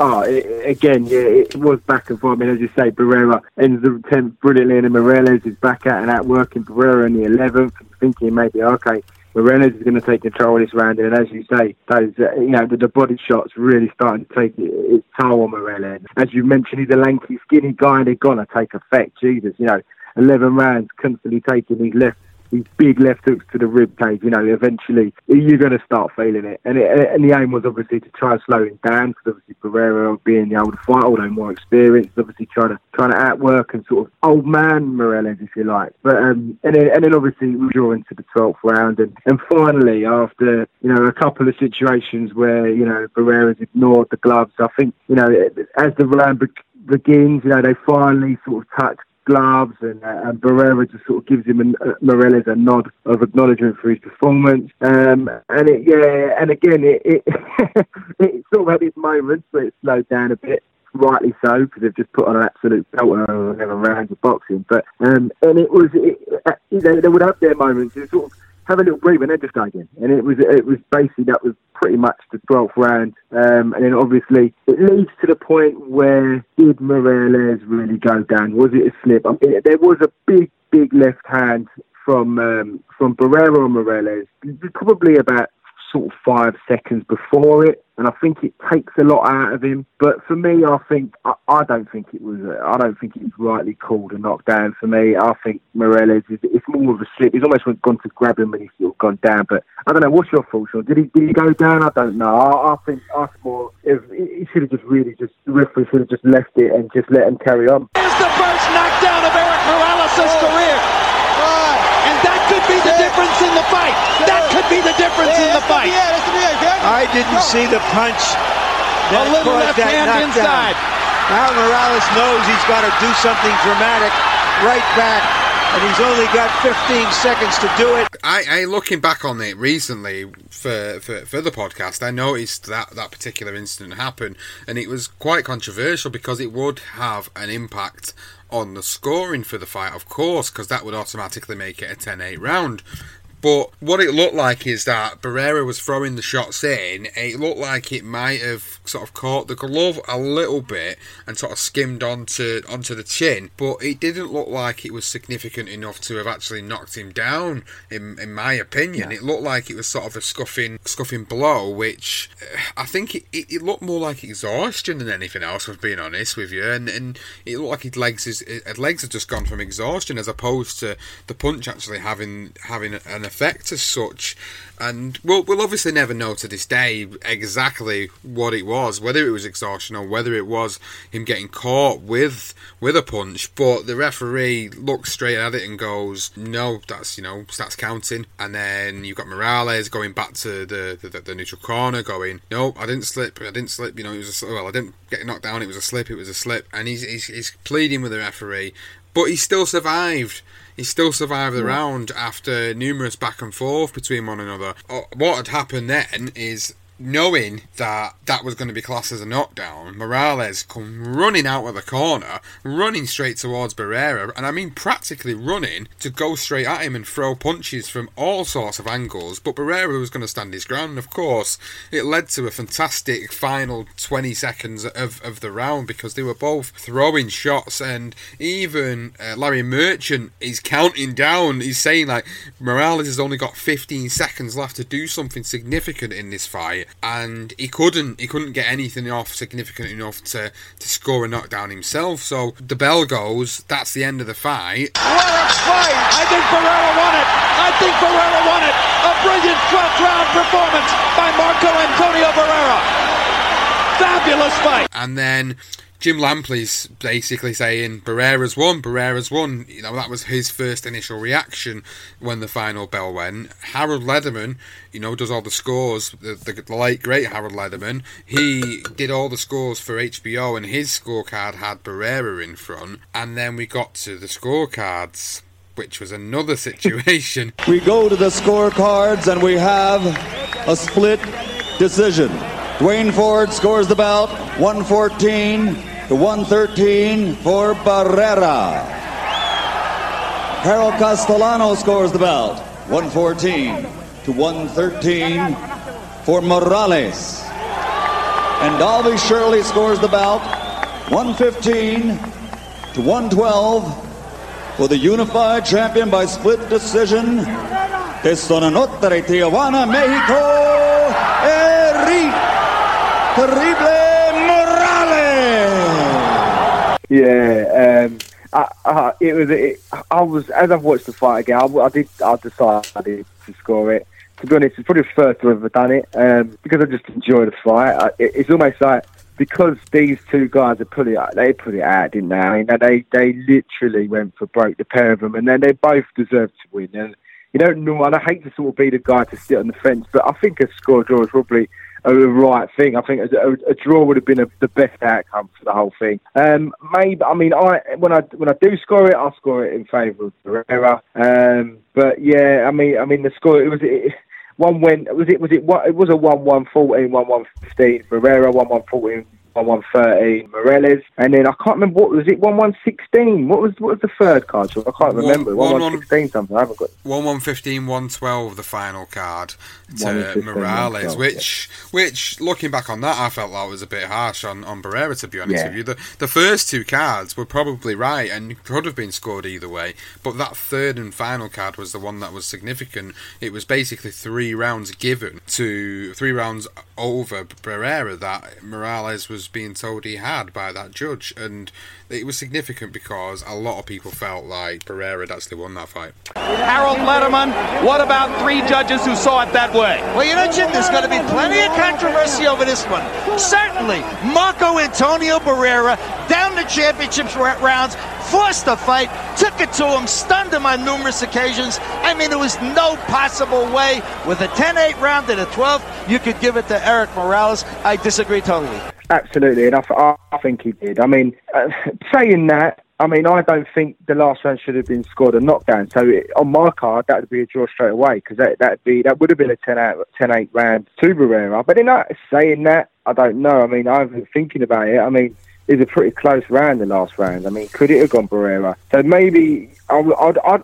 Oh, it, again, yeah, it was back and forth. I mean, as you say, Barrera ends the 10th brilliantly, and Morales is back out and out working Barrera in the 11th, thinking maybe, okay, Morales is going to take control of this round, and as you say, those uh, you know the, the, body shots really starting to take its toll on Morales. As you mentioned, he's a lanky, skinny guy, and they're gonna take effect. Jesus, you know, eleven rounds constantly taking his left these big left hooks to the rib cage, you know, eventually you're going to start feeling it. And, it, and the aim was obviously to try and slow him down because obviously Barrera being the older fighter, although more experienced, obviously trying to trying to outwork and sort of old man Morales, if you like. But um, and then and then obviously we draw into the twelfth round, and and finally after you know a couple of situations where you know Barrera's ignored the gloves, I think you know as the round begins, you know they finally sort of touch gloves, and, uh, and Barrera just sort of gives him a, uh, a nod of acknowledgement for his performance. Um, and it, yeah, and again, it, it *laughs* it's sort of had its moments where it slowed down a bit rightly so, because they've just put on an absolute belt and never rounds of boxing. But um, and it was, it, uh, they, they would have their moments. It sort of have a little breather and just go again. And it was it was basically that was pretty much the 12th round. Um, and then obviously it leads to the point where did Morales really go down? Was it a slip? I mean, there was a big, big left hand from um, from Barrera on Morales, probably about sort of five seconds before it, and I think it takes a lot out of him. But for me, I think I, I don't think it was. I don't think it was rightly called a knockdown. For me, I think Morales is it's more of a slip. He's almost gone to grab him and he's sort of gone down. But I don't know. What's your thoughts, Sean? Did he did he go down? I don't know. I, I think I more if he should have just really just the referee should have just left it and just let him carry on. The first knockdown of Erik Morales' career be the difference in the fight. That could be the difference in the fight. I didn't see the punch. A little left hand inside. Now Morales knows he's got to do something dramatic right back and he's only got 15 seconds to do it. I, I looking back on it recently for, for, for the podcast, I noticed that that particular incident happened, and it was quite controversial because it would have an impact on the scoring for the fight, of course, because that would automatically make it a 10 8 round. But what it looked like is that Barrera was throwing the shots in. It looked like it might have sort of caught the glove a little bit and sort of skimmed onto onto the chin, but it didn't look like it was significant enough to have actually knocked him down. In in my opinion, yeah. it looked like it was sort of a scuffing scuffing blow, which uh, I think it, it, it, looked more like exhaustion than anything else. Was being honest with you, and and it looked like his legs his, his legs had just gone from exhaustion as opposed to the punch actually having having an effect as such. And we'll, we'll obviously never know to this day exactly what it was, whether it was exhaustion or whether it was him getting caught with with a punch. But the referee looks straight at it and goes, "No, that's you know starts counting." And then you've got Morales going back to the the, the neutral corner, going, "No, I didn't slip. I didn't slip. You know, it was a, well, I didn't get knocked down. It was a slip. It was a slip." And he's he's, he's pleading with the referee, but he still survived. He still survived the round after numerous back and forth between one another. Uh, what had happened then is knowing that that was going to be classed as a knockdown, Morales come running out of the corner, running straight towards Barrera, and I mean practically running to go straight at him and throw punches from all sorts of angles. But Barrera was going to stand his ground, of course. It led to a fantastic final 20 seconds of, of the round because they were both throwing shots, and even uh, Larry Merchant is counting down. He's saying, like, Morales has only got 15 seconds left to do something significant in this fight and he couldn't he couldn't get anything off significant enough to, to score a knockdown himself. So the bell goes. That's the end of the fight. What a fight! I think Barrera won it. I think Barrera won it. A brilliant 12th round performance by. Fabulous fight. And then Jim Lampley's basically saying Barrera's won, Barrera's won. You know, that was his first initial reaction when the final bell went. Harold Lederman, you know, does all the scores. The, the, the late, great Harold Lederman, he did all the scores for HBO and his scorecard had Barrera in front. And then we got to the scorecards which was another *laughs* situation. We go to the scorecards and we have a split decision. Duane Ford scores the bout 114 to 113 for Barrera. Harold Castellano scores the bout 114 to 113 for Morales. And Dalby Shirley scores the bout 115 to 112 for the unified champion by split decision. Tesonanotre, Tijuana, Mexico, Terrible. Yeah, um, I, I, it was. It, I was as I've watched the fight again. I, I did. I decided to score it. To be honest, it's probably the first I've ever done it um, because I just enjoy the fight. It, it's almost like because these two guys are it, they put it out, didn't they? I mean, they they literally went for broke, the pair of them, and then they both deserved to win. And you don't know, and I hate to sort of be the guy to sit on the fence, but I think a score draw is probably a right thing. I think a, a draw would have been a, the best outcome for the whole thing. Um, maybe I mean I when I when I do score it, I score it in favour of Barrera. Um, but yeah, I mean I mean the score it was. It, one went was it was it what it was a one one fourteen one one fifteen Barrera one one fourteen one one thirteen Morales, and then I can't remember what was it one one sixteen. What was what was the third card? I can't remember. One one sixteen something. I haven't got one one fifteen one twelve. The final card to Morales, which yeah. which looking back on that, I felt that was a bit harsh on on Barrera. To be honest yeah. with you, the the first two cards were probably right and could have been scored either way, but that third and final card was the one that was significant. It was basically three rounds given to three rounds over Barrera that Morales was being told he had by that judge, and it was significant because a lot of people felt like Barrera had actually won that fight. Harold Lederman, what about three judges who saw it that way? Well, you know, Jim, there's going to be plenty of controversy over this one. Certainly, Marco Antonio Barrera down the championships rounds, forced the fight, took it to him, stunned him on numerous occasions. I mean, there was no possible way with a 10-8 round and a 12th, you could give it to Erik Morales. I disagree totally. Absolutely, and I, I think he did. I mean, uh, *laughs* saying that, I mean, I don't think the last round should have been scored a knockdown. So it, on my card, that would be a draw straight away because that that'd be that would have been a 10-8, 10-8 round to Barrera. But in that, saying that, I don't know. I mean, I've been thinking about it. I mean, it was a pretty close round the last round. I mean, could it have gone Barrera? So maybe I would, I'd, I'd,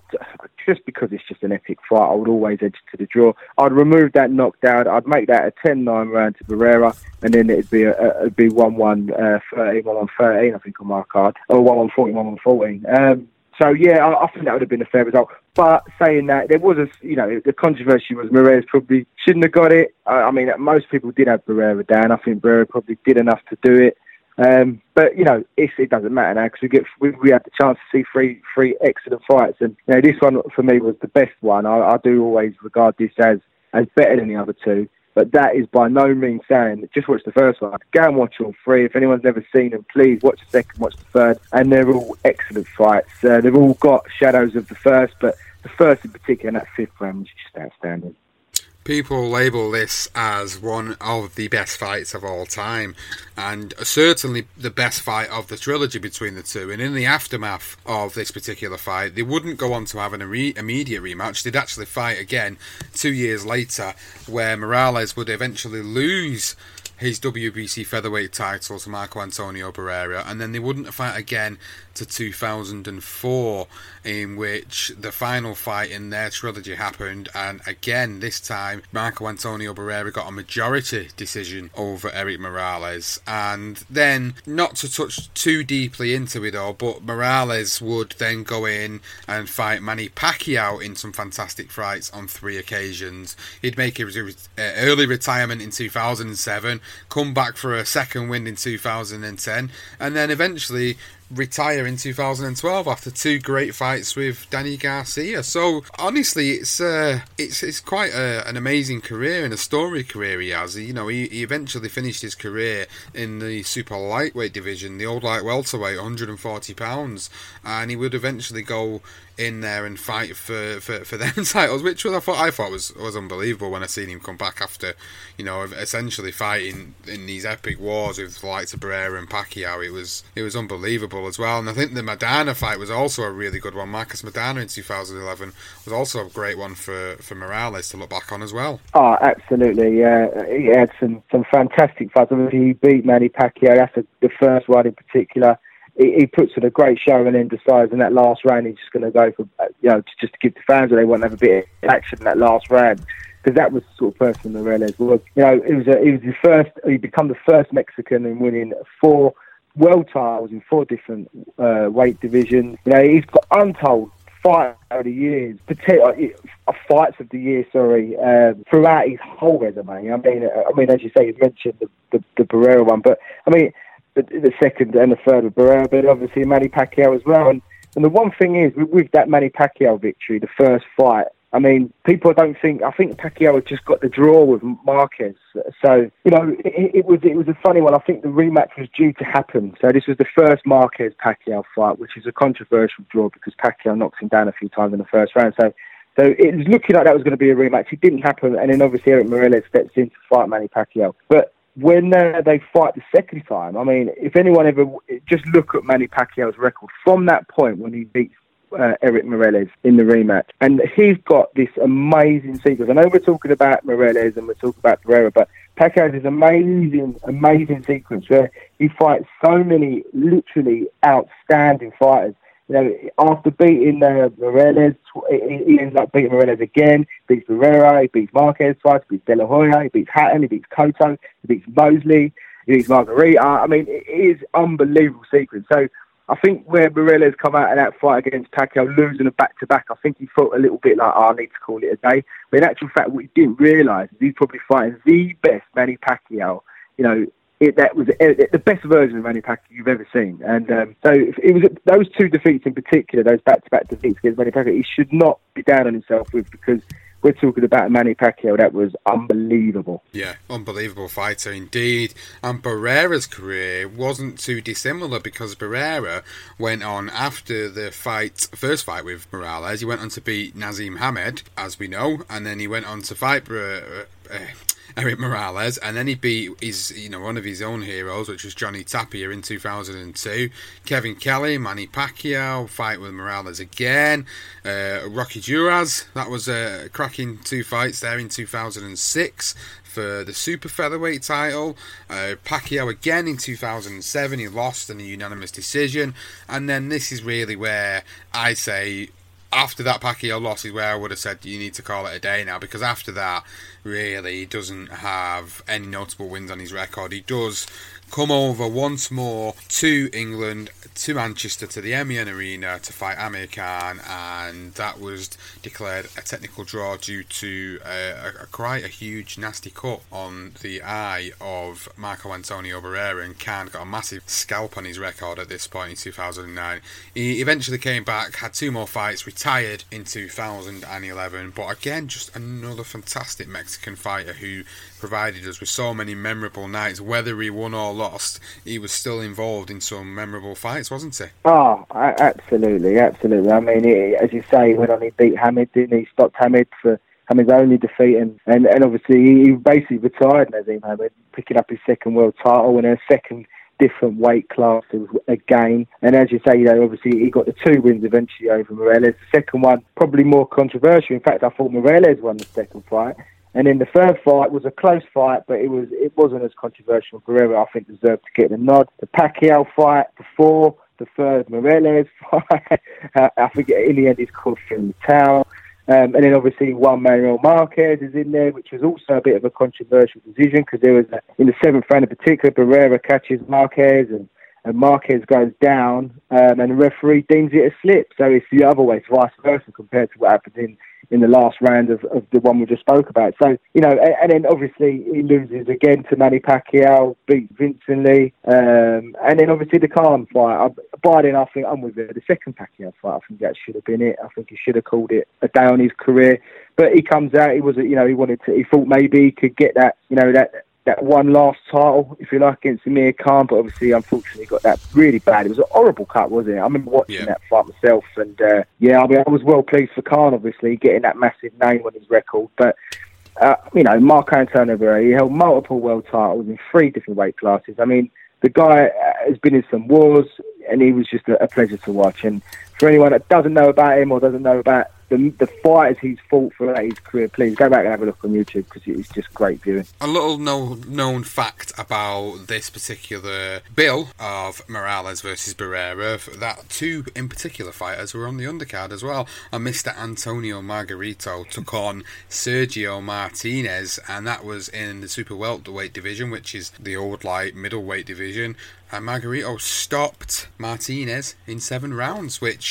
just because it's just an epic fight, I would always edge to the draw. I'd remove that knockdown. I'd make that a 10-9 round to Barrera, and then it'd be a, a it'd be 1-1 uh, 13, 1-1 13, I think on my card, or 1-1 14, 1-1 14. Um, so yeah, I, I, think that would have been a fair result. But saying that, there was a you know the controversy was Morales probably shouldn't have got it. I, I mean, most people did have Barrera down. I think Barrera probably did enough to do it. Um, but you know, it doesn't matter now because we get we, we, had the chance to see three three excellent fights, and you know this one for me was the best one. I, I do always regard this as as better than the other two, but that is by no means saying just watch the first one. Go and watch all three. If anyone's never seen them, please watch the second, watch the third, and they're all excellent fights. Uh, they've all got shadows of the first, but the first in particular, and that fifth round was just outstanding. People label this as one of the best fights of all time, and certainly the best fight of the trilogy between the two. And in the aftermath of this particular fight, they wouldn't go on to have an immediate rematch. They'd actually fight again two years later, where Morales would eventually lose his WBC featherweight title to Marco Antonio Barrera, and then they wouldn't fight again to 2004, in which the final fight in their trilogy happened, and again this time Marco Antonio Barrera got a majority decision over Erik Morales, and then not to touch too deeply into it all, but Morales would then go in and fight Manny Pacquiao in some fantastic fights on three occasions. He'd make his uh, early retirement in 2007 come back for a second win in 2010, and then eventually retire in 2012 after two great fights with Danny Garcia. So honestly, it's uh, it's it's quite a, an amazing career and a story career he has. You know, he, he eventually finished his career in the super lightweight division, the old light welterweight, 140 pounds, and he would eventually go in there and fight for, for, for *laughs* them titles, which was I thought I thought was was unbelievable when I seen him come back after, you know, essentially fighting in these epic wars with the likes of Barrera and Pacquiao. It was it was unbelievable as well, and I think the Maidana fight was also a really good one. Marcos Maidana in 2011 was also a great one for, for Morales to look back on as well. Oh, absolutely, yeah, he had some some fantastic fights. Obviously, he beat Manny Pacquiao. That's the first one in particular he, he puts in a great show and then decides in that last round he's just going to go for, you know, just to give the fans what they want have a bit of action in that last round. Because that was the sort of person Morales was. You know, it was a, he was the first. He become the first Mexican in winning four world titles in four different uh, weight divisions. You know, he's got untold fight of the years, uh, fights of the year, sorry, um, throughout his whole resume. I mean, I mean, as you say, you mentioned the, the, the Barrera one, but I mean, the, the second and the third with Barrera, but obviously Manny Pacquiao as well. And, and the one thing is, with, with that Manny Pacquiao victory, the first fight, I mean, people don't think. I think Pacquiao had just got the draw with Marquez, so you know it, it, was it was a funny one. I think the rematch was due to happen. So this was the first Marquez Pacquiao fight, which is a controversial draw because Pacquiao knocks him down a few times in the first round. So So it was looking like that was going to be a rematch. It didn't happen, and then obviously Erik Morales steps in to fight Manny Pacquiao. But when uh, they fight the second time, I mean, if anyone ever just look at Manny Pacquiao's record from that point when he beats uh, Erik Morales in the rematch, and he's got this amazing sequence. I know we're talking about Morales and we're talking about Barrera, but Pacquiao has this amazing, amazing sequence where he fights so many literally outstanding fighters. You know, after beating uh, Morales, he ends up beating Morales again, beats Barrera, he beats Marquez twice, beats De La Hoya, he beats Hatton, he beats Cotto, he beats Mosley, he beats Margarito. I mean, it is unbelievable sequence. So I think where Morales come out of that fight against Pacquiao, losing a back-to-back, I think he felt a little bit like, oh, I need to call it a day. But in actual fact, what he didn't realise is he's probably fighting the best Manny Pacquiao, you know, it, that was it, the best version of Manny Pacquiao you've ever seen. And um, so it was those two defeats in particular, those back-to-back defeats against Manny Pacquiao, he should not be down on himself with because we're talking about Manny Pacquiao. That was unbelievable. Yeah, unbelievable fighter indeed. And Barrera's career wasn't too dissimilar because Barrera went on after the fight, first fight with Morales. He went on to beat Naseem Hamed, as we know, and then he went on to fight. Uh, Erik Morales, and then he beat his, you know, one of his own heroes, which was Johnny Tapia in 2002. Kevin Kelly, Manny Pacquiao, fight with Morales again. Uh, Rocky Juarez, that was a cracking two fights there in 2006 for the super featherweight title. Uh, Pacquiao again in 2007, he lost in a unanimous decision, and then this is really where I say after that Pacquiao loss is where I would have said you need to call it a day now because after that, really, he doesn't have any notable wins on his record. He does come over once more to England, to Manchester, to the MEN Arena to fight Amir Khan, and that was declared a technical draw due to uh, a, a, quite a huge, nasty cut on the eye of Marco Antonio Barrera, and Khan got a massive scalp on his record at this point in 2009. He eventually came back, had two more fights, retired in 2011, but again, just another fantastic Mexican fighter who provided us with so many memorable nights. Whether he won or lost, he was still involved in some memorable fights, wasn't he? Oh, absolutely, absolutely. I mean, as you say, on, he beat Hamed, didn't he? Stopped Hamed for Hamed's only defeat, and, and, and obviously he basically retired Naseem Hamed, picking up his second world title in a second different weight classes again. And as you say, you know, obviously he got the two wins eventually over Morales. The second one, probably more controversial. In fact, I thought Morales won the second fight. And then the third fight was a close fight, but it was it wasn't as controversial. Guerrero, I think, deserved to get the nod. The Pacquiao fight before the third Morales *laughs* fight, I think in the end he's called from the. Um, and then obviously Juan Manuel Marquez is in there, which was also a bit of a controversial decision because there was, a, in the seventh round in particular, Barrera catches Marquez and, and Marquez goes down um, and the referee deems it a slip. So it's the other way, it's vice versa compared to what happened in in the last round of, of the one we just spoke about. So, you know, and, and then obviously he loses again to Manny Pacquiao, beats Vincent Luque, um, and then obviously the Khan fight. I, by then, I think I'm with it. The second Pacquiao fight, I think that should have been it. I think he should have called it a day on his career. But he comes out, he was, you know, he wanted to, he thought maybe he could get that, you know, that that one last title, if you like, against Amir Khan, but obviously, unfortunately, got that really bad. It was a horrible cut, wasn't it? I remember watching yeah. that fight myself, and uh, yeah, I mean, I was well pleased for Khan, obviously, getting that massive name on his record. But uh, you know, Marco Antonio Barrera, he held multiple world titles in three different weight classes. I mean, the guy uh, has been in some wars, and he was just a, a pleasure to watch. And for anyone that doesn't know about him or doesn't know about the, the fighters he's fought throughout his career, please go back and have a look on YouTube because it's just great viewing. A little no, known fact about this particular bill of Morales versus Barrera that two in particular fighters were on the undercard as well. And Mr. Antonio Margarito took on Sergio Martinez, and that was in the super welterweight division, which is the old light middleweight division. And Margarito stopped Martinez in seven rounds, which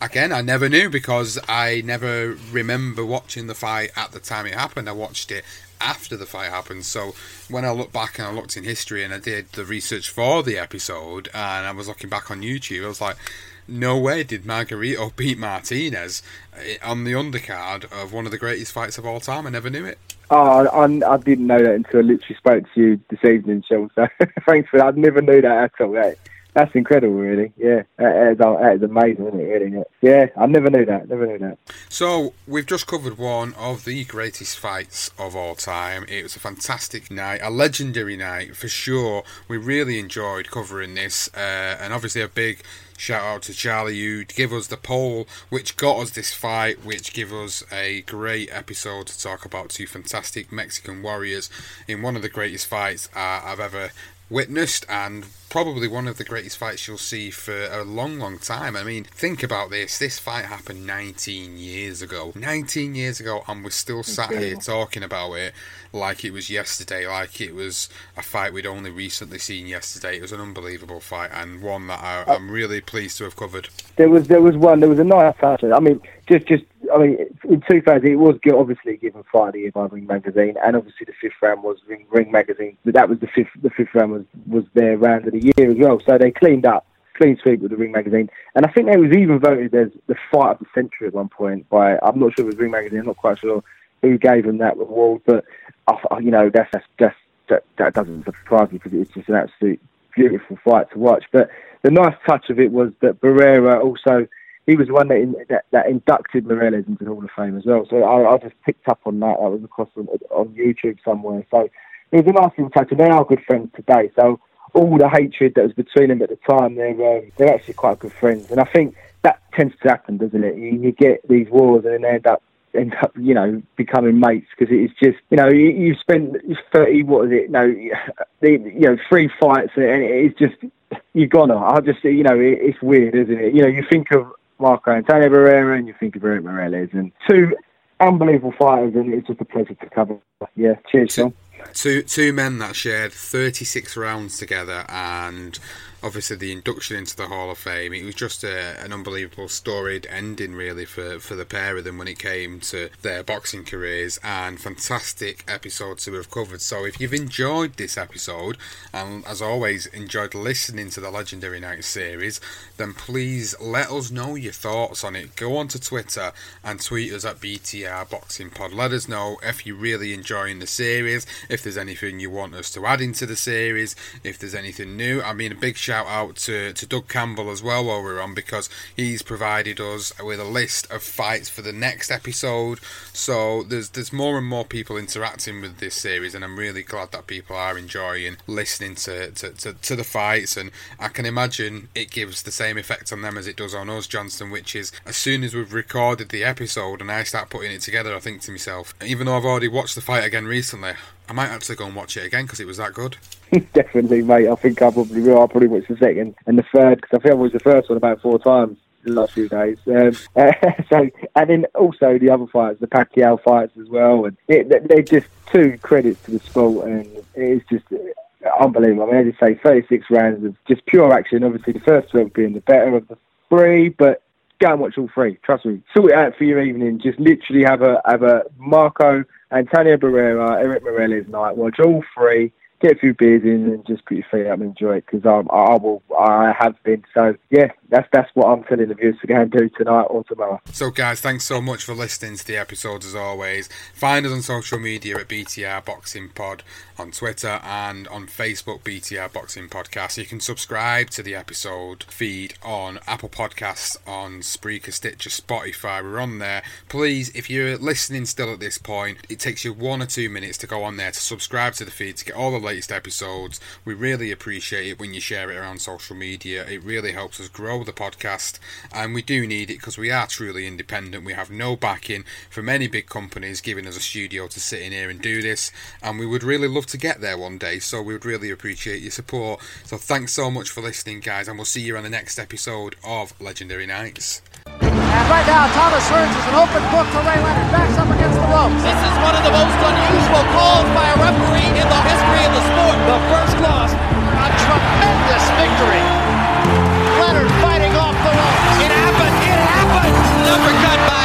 again, I never knew because I never remember watching the fight at the time it happened. I watched it after the fight happened. So when I look back and I looked in history and I did the research for the episode and I was looking back on YouTube, I was like, no way did Margarito *laughs* beat Martinez eh, on the undercard of one of the greatest fights of all time. I never knew it. Oh, I, I didn't know that until I literally spoke to you this evening, Sean. *laughs* So thanks for that. I never knew that at all. That, that's incredible, really. Yeah, that is, that is amazing, isn't it? Really, yeah. I never knew that. Never knew that. So we've just covered one of the greatest fights of all time. It was a fantastic night, a legendary night for sure. We really enjoyed covering this, uh, and obviously a big shout out to Charlie who give us the poll which got us this fight, which give us a great episode to talk about two fantastic Mexican warriors in one of the greatest fights uh, I've ever witnessed and probably one of the greatest fights you'll see for a long, long time. I mean, think about this. This fight happened 19 years ago. 19 years ago, and we're still sat here talking about it like it was yesterday, like it was a fight we'd only recently seen yesterday. It was an unbelievable fight and one that I, am really pleased to have covered. There was there was one. There was a nice touch. I mean, just just I mean, in 2000 it was obviously given fight of the year by Ring Magazine, and obviously the fifth round was Ring, Ring Magazine. But that was the fifth the fifth round was was their round of the year as well. So they cleaned up clean sweep with the Ring magazine, and I think they was even voted as the fight of the century at one point by I'm not sure it was Ring magazine, I'm not quite sure who gave them that award, but you know that's that's, that that doesn't surprise me because it's just an absolute beautiful fight to watch. But the nice touch of it was that Barrera also he was the one that, in, that, that inducted Morales into the Hall of Fame as well. So I, I just picked up on that. That was across on, on YouTube somewhere. So it was a nice little touch, and they are good friends today. So all the hatred that was between them at the time, they're um, they're actually quite good friends, and I think that tends to happen, doesn't it? You, you get these wars, and then they end up end up, you know, becoming mates because it's just, you know, you, you spent thirty, what is it? No, the, you know, three fights, and it's just you're gonna. I just, you know, it, it's weird, isn't it? You know, you think of Marco Antonio Barrera and you think of Erik Morales, and two unbelievable fighters, and it's just a pleasure to cover. Yeah, cheers, Sean. Two two men that shared 36 rounds together and obviously the induction into the Hall of Fame. It was just a, an unbelievable storied ending, really, for, for the pair of them when it came to their boxing careers, and fantastic episodes to have covered. So, if you've enjoyed this episode, and as always, enjoyed listening to the Legendary Night series, then please let us know your thoughts on it. Go on to Twitter and tweet us at BTR Boxing Pod. Let us know if you're really enjoying the series, if there's anything you want us to add into the series, if there's anything new. I mean, a big shout shout out to, to Doug Campbell as well while we're on because he's provided us with a list of fights for the next episode. So there's there's more and more people interacting with this series, and I'm really glad that people are enjoying listening to, to, to, to the fights. And I can imagine it gives the same effect on them as it does on us, Johnston, which is as soon as we've recorded the episode and I start putting it together, I think to myself, even though I've already watched the fight again recently, I might actually go and watch it again because it was that good. *laughs* Definitely, mate. I think I probably will. I'll probably watch the second and the third because I think I watched the first one about four times in the last few days. Um, *laughs* uh, so, and then also the other fights, the Pacquiao fights as well, and it, they're just two credits to the sport, and it's just unbelievable. I mean, as I say, 36 rounds of just pure action. Obviously, the first 12 being the better of the three, but go and watch all three. Trust me, sort it out for your evening. Just literally have a have a Marco Antonio Barrera, Erik Morales night. Watch all three get a few beers in and just put your feet up and enjoy it because um, I will, I have been. So yeah, that's that's what I'm telling the viewers to go and do tonight or tomorrow. So guys, thanks so much for listening to the episode as always. Find us on social media at BTR Boxing Pod on Twitter and on Facebook BTR Boxing Podcast. You can subscribe to the episode feed on Apple Podcasts, on Spreaker, Stitcher, Spotify. We're on there. Please, if you're listening still at this point, it takes you one or two minutes to go on there to subscribe to the feed to get all the latest episodes. We really appreciate it when you share it around social media. It really helps us grow the podcast, and we do need it because we are truly independent. We have no backing from any big companies giving us a studio to sit in here and do this, and we would really love to get there one day. So we would really appreciate your support. So thanks so much for listening, guys, and we'll see you on the next episode of Legendary Nights. And right now, Thomas Hearns is an open book to Ray Leonard. Backs up against the ropes. This is one of the most unusual calls by a referee in the history of the sport. The first loss, a tremendous victory. Leonard fighting off the ropes. It happened. It happened. Uppercut by